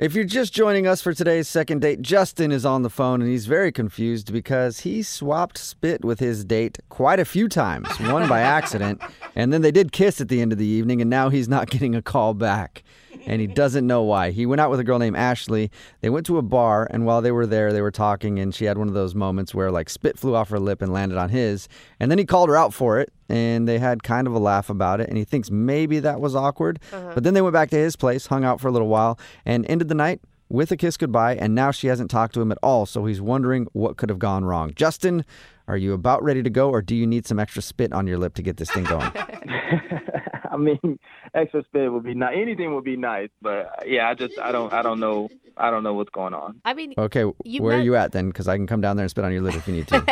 If you're just joining us for today's second date, Justin is on the phone and he's very confused because he swapped spit with his date quite a few times, one by accident, and then they did kiss at the end of the evening, and now he's not getting a call back. And he doesn't know why. He went out with a girl named Ashley. They went to a bar, and while they were there, they were talking, and she had one of those moments where like spit flew off her lip and landed on his. And then he called her out for it, and they had kind of a laugh about it. And he thinks maybe that was awkward. Uh-huh. But then they went back to his place, hung out for a little while, and ended the night with a kiss goodbye. And now she hasn't talked to him at all. So he's wondering what could have gone wrong. Justin, are you about ready to go, or do you need some extra spit on your lip to get this thing going? I mean, extra spit would be nice. Anything would be nice, but uh, yeah, I just I don't I don't know I don't know what's going on. I mean, Okay, You where are you at then? Because I can come down there and spit on your lip if you need to.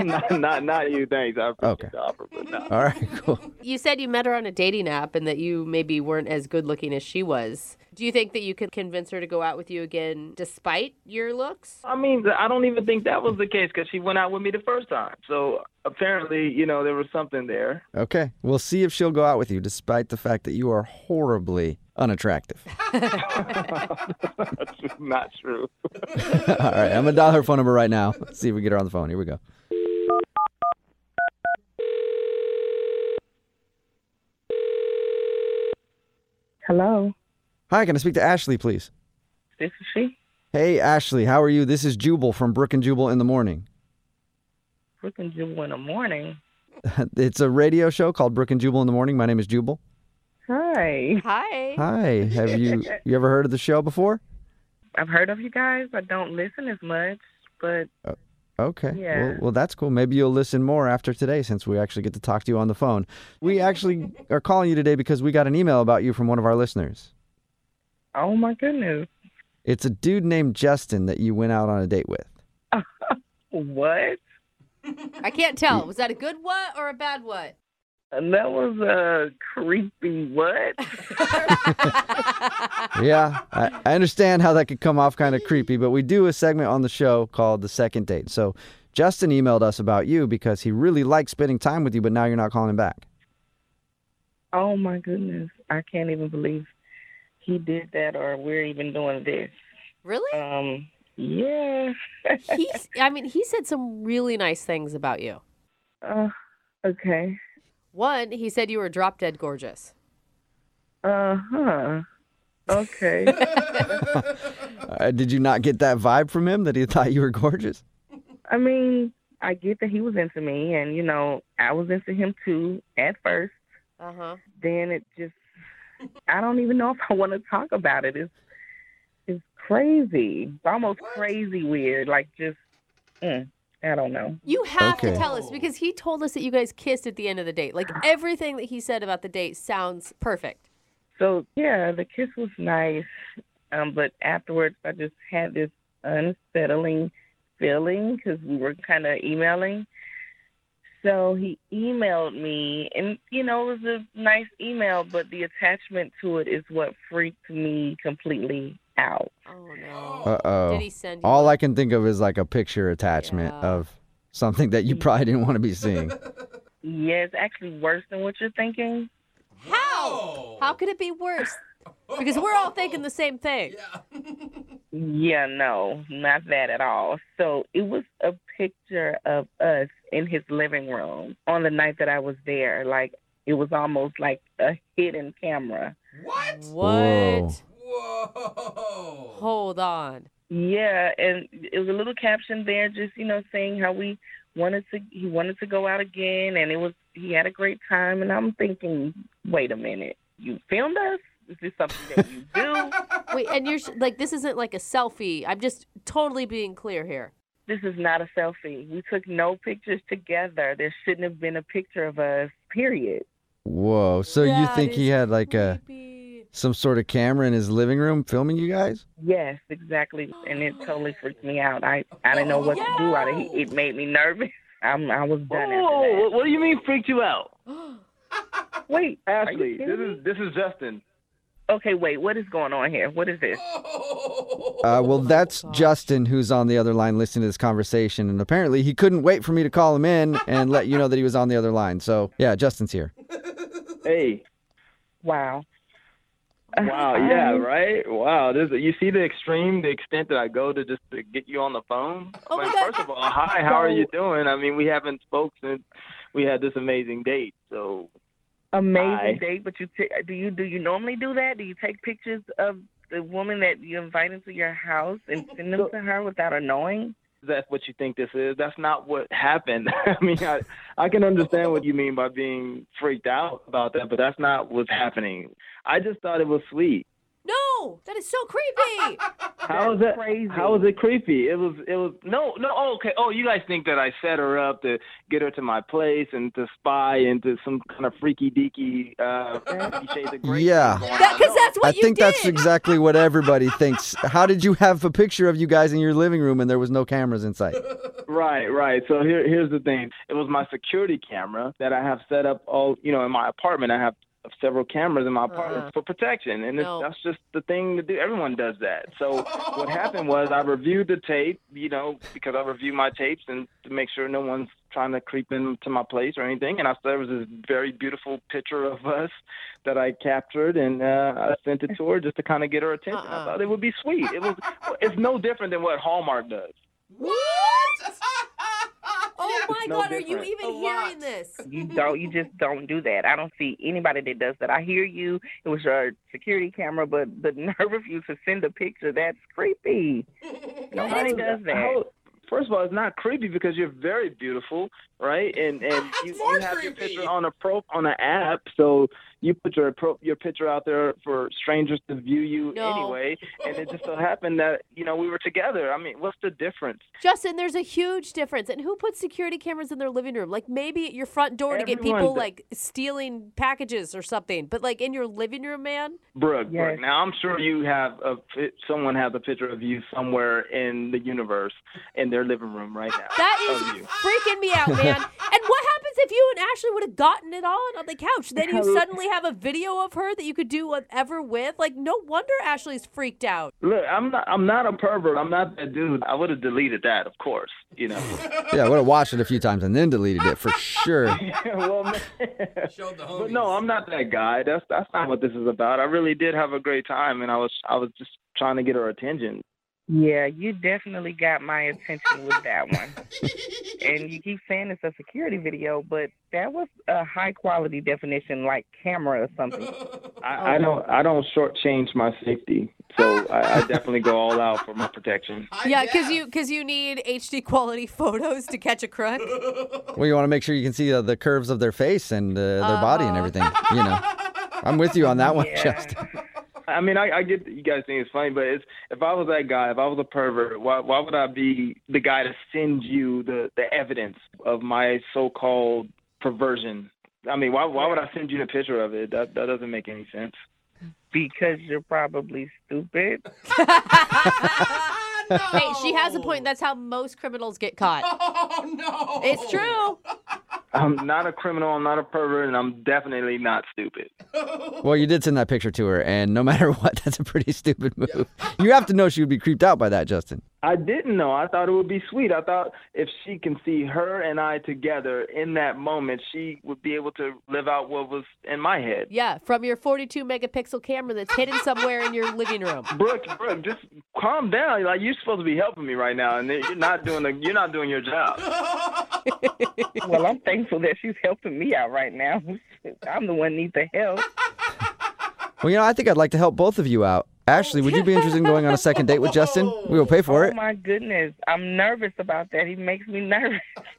not, not not you. Thanks. I appreciate Okay. the offer, but no. all right, cool. you said you met her on a dating app and that you maybe weren't as good looking as she was. Do you think that you could convince her to go out with you again despite your looks? I mean, I don't even think that was the case because she went out with me the first time. So apparently, you know, there was something there. Okay, we'll see if she'll go out with you, despite the fact that you are horribly unattractive. That's not true. all right, I'm gonna dial her phone number right now. Let's see if we get her on the phone. Here we go. Hello, Hi, can I speak to Ashley, please? this is she. Hey, Ashley, how are you? This is Jubal from Brooke and Jubal in the Morning. Freaking Jubal in the morning. It's a radio show called Brooke and Jubal in the Morning. My name is Jubal. Hi. Hi. Hi, have you you ever heard of the show before? I've heard of you guys. I don't listen as much, but Okay. Yeah. Well, well, that's cool. Maybe you'll listen more after today since we actually get to talk to you on the phone. We actually are calling you today because we got an email about you from one of our listeners. oh my goodness. It's a dude named Justin that you went out on a date with. What? I can't tell. Was that a good what or a bad what? And that was a creepy what? Yeah, I, I understand how that could come off kind of creepy, but we do a segment on the show called The Second Date. So Justin emailed us about you because he really likes spending time with you, but now you're not calling him back. oh my goodness. I can't even believe he did that or we're even doing this. really? Um, yeah. He's, I mean, he said some really nice things about you. Uh, okay. One, he said you were drop dead gorgeous. Uh huh. Okay. Uh, did you not get that vibe from him that he thought you were gorgeous? I mean, I get that he was into me, and you know, I was into him too at first. Uh huh. Then it just, I don't even know if I want to talk about it. It's, it's crazy. It's almost crazy weird. Like just, mm, I don't know. You have Okay. to tell us because he told us that you guys kissed at the end of the date. Like everything that he said about the date sounds perfect. So yeah, the kiss was nice, um, but afterwards I just had this unsettling feeling because we were kind of emailing. So he emailed me, and you know it was a nice email, but the attachment to it is what freaked me completely out. Oh no. Uh oh. Did he send you? All one? I can think of is like a picture attachment Yeah. of something that you probably didn't want to be seeing. Yeah, it's actually worse than what you're thinking. How? How could it be worse? Because we're all thinking the same thing. Yeah, no, not that at all. So it was a picture of us in his living room on the night that I was there. Like it was almost like a hidden camera. What? What? Whoa. Whoa. Hold on. Yeah, and it was a little caption there, just you know, saying how we wanted to. He wanted to go out again, and it was he had a great time. And I'm thinking, wait a minute, you filmed us? Is this something that you do? Wait, and you're like, this isn't like a selfie. I'm just totally being clear here. this is not a selfie. We took no pictures together. There shouldn't have been a picture of us. Period. Whoa. So you think he had like a creepy. Some sort of camera in his living room filming you guys? Yes, exactly. And it totally freaked me out. I I didn't know what to do. I, it made me nervous. I'm, I was done Whoa, after what, what do you mean freaked you out? Wait, are Ashley, this is this is Justin. Okay, wait. What is going on here? What is this? Uh, well, that's Justin who's on the other line listening to this conversation. And apparently he couldn't wait for me to call him in and let you know that he was on the other line. So, yeah, Justin's here. Hey. Wow. Wow, yeah, um, right? Wow, this you see the extreme, the extent that I go to just to get you on the phone? Oh God. First of all, hi, how are you doing? I mean, we haven't spoke since we had this amazing date. So, Amazing Hi. date, but you t- do you do you normally do that? Do you take pictures of the woman that you invite into your house and send them to her without her knowing? That's what you think this is. That's not what happened. I mean, I I can understand what you mean by being freaked out about that, but that's not what's happening. I just thought it was sweet. No, that is so creepy. How is that? crazy. How was it creepy? It was. It was. No, no. Oh, okay. Oh, you guys think that I set her up to get her to my place and to spy into some kind of freaky deaky uh, Shades of Grey Yeah. thing going That on. because No. That's what I you think did. that's exactly what everybody thinks. How did you have a picture of you guys in your living room and there was no cameras in sight? Right, right. So here, here's the thing. It was my security camera that I have set up all, you know, in my apartment. I have several cameras in my apartment Uh-huh. for protection, and it's, No. that's just the thing to do. Everyone does that. So what happened was I reviewed the tape, you know, because I review my tapes and to make sure no one's trying to creep into my place or anything. And I saw there was this very beautiful picture of us that I captured, and uh, I sent it to her just to kind of get her attention. Uh-uh. I thought it would be sweet. It was. It's no different than what Hallmark does. What? Oh my no God, are you even A lot. hearing this? You don't. You just don't do that. I don't see anybody that does that. I hear you. It was your security camera, but the nerve of you to send a picture, that's creepy. Nobody does that. First of all, it's not creepy because you're very beautiful, right? And and you, More you have your picture on a pro on an app, so you put your pro, your picture out there for strangers to view you No. anyway. And it just so happened that you know we were together. I mean, what's the difference? Justin, there's a huge difference. And who puts security cameras in their living room? Like maybe at your front door to get people does. like stealing packages or something. But like in your living room, man? Brooke, Yes. Brooke. Now I'm sure you have a someone has a picture of you somewhere in the universe in their living room right now. That of is you. freaking me out, man. and what happens if you and Ashley would have gotten it on on the couch? Then you suddenly have a video of her that you could do whatever with. Like, no wonder Ashley's freaked out. Look, I'm not. I'm not a pervert. I'm not that dude. I would have deleted that, of course. You know. Yeah, I would have watched it a few times and then deleted it for sure. well, man. Showed the but no. I'm not that guy. That's that's not what this is about. I really did have a great time, and I was I was just trying to get her attention. Yeah, you definitely got my attention with that one. And you keep saying it's a security video, but that was a high quality definition, like camera or something. I, I don't I don't shortchange my safety, so I, I definitely go all out for my protection. Yeah, because you because you need HD quality photos to catch a crook. Well, you want to make sure you can see uh, the curves of their face and uh, their body and everything. You know, I'm with you on that one, Yeah. Justin. I mean, I, I get that you guys think it's funny, but it's if I was that guy, if I was a pervert, why why would I be the guy to send you the the evidence of my so-called perversion? I mean, why why would I send you the picture of it? That that doesn't make any sense. Because you're probably stupid. no. Hey, she has a point. That's how most criminals get caught. Oh no. It's true. I'm not a criminal. I'm not a pervert, and I'm definitely not stupid. Well, you did send that picture to her, and no matter what, that's a pretty stupid move. You have to know she would be creeped out by that, Justin. I didn't know. I thought it would be sweet. I thought if she can see her and I together in that moment, she would be able to live out what was in my head. Yeah, from your 42 megapixel camera that's hidden somewhere in your living room. Brooke, Brooke, just calm down. Like you're supposed to be helping me right now, and you're not doing the, you're not doing your job. Well, I'm thankful that she's helping me out right now. I'm the one need the help. Well, you know, I think I'd like to help both of you out. Ashley, would you be interested in going on a second date with Justin? We will pay for it. Oh my goodness, I'm nervous about that. He makes me nervous.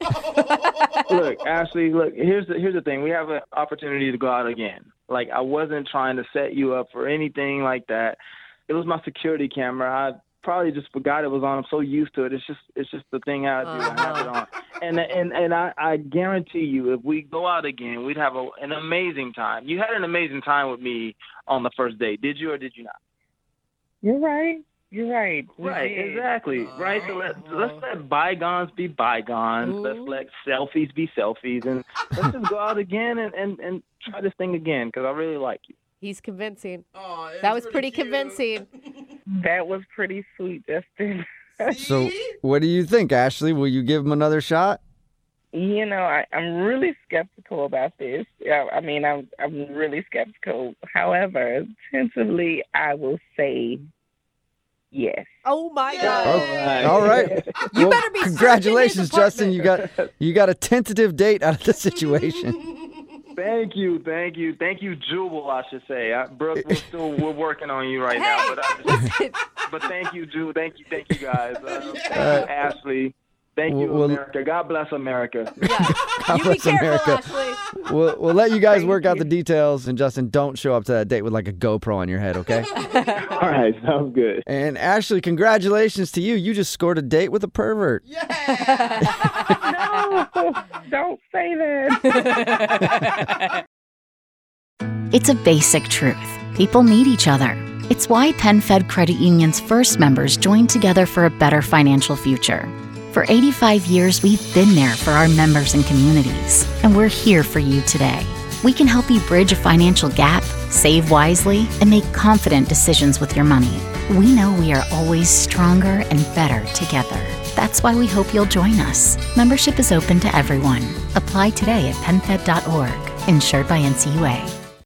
look, Ashley, look. Here's the here's the thing. We have an opportunity to go out again. Like I wasn't trying to set you up for anything like that. It was my security camera. I probably just forgot it was on. I'm so used to it. It's just it's just the thing I do. I have it uh-huh. on. and and and I, I guarantee you, if we go out again, we'd have a, an amazing time. You had an amazing time with me on the first date, did you or did you not? You're right. You're right. Right, did. exactly. Right. So let let's uh-huh. let bygones be bygones. Let's let selfies be selfies, and let's just go out again and and and try this thing again because I really like you. He's convincing. Oh, That was pretty cute. convincing. Mm. That was pretty sweet, Justin. So, what do you think, Ashley? Will you give him another shot? You know, I, I'm really skeptical about this. Yeah, I mean, I'm I'm really skeptical. However, tentatively, I will say yes. Oh my Yeah. god. Okay. All right. You Well, better be Congratulations, Justin. You got you got a tentative date out of the situation. Thank you, thank you, thank you, Jubal. I should say, I, Brooke, we're still we're working on you right now, but I just, but thank you, Jubal. Thank you, thank you guys. Uh, Ashley. Thank you, well- America. God bless America. yeah. God You be bless careful, America. Ashley. We'll, we'll let you guys work out the details. And Justin, don't show up to that date with like a GoPro on your head, okay? All right, sounds good. and Ashley, congratulations to you. You just scored a date with a pervert. Yeah. No, don't say that. It's a basic truth. People need each other. It's why PenFed Credit Union's first members joined together for a better financial future. For 85 years, we've been there for our members and communities, and we're here for you today. We can help you bridge a financial gap, save wisely, and make confident decisions with your money. We know we are always stronger and better together. That's why we hope you'll join us. Membership is open to everyone. Apply today at penfed.org, insured by NCUA.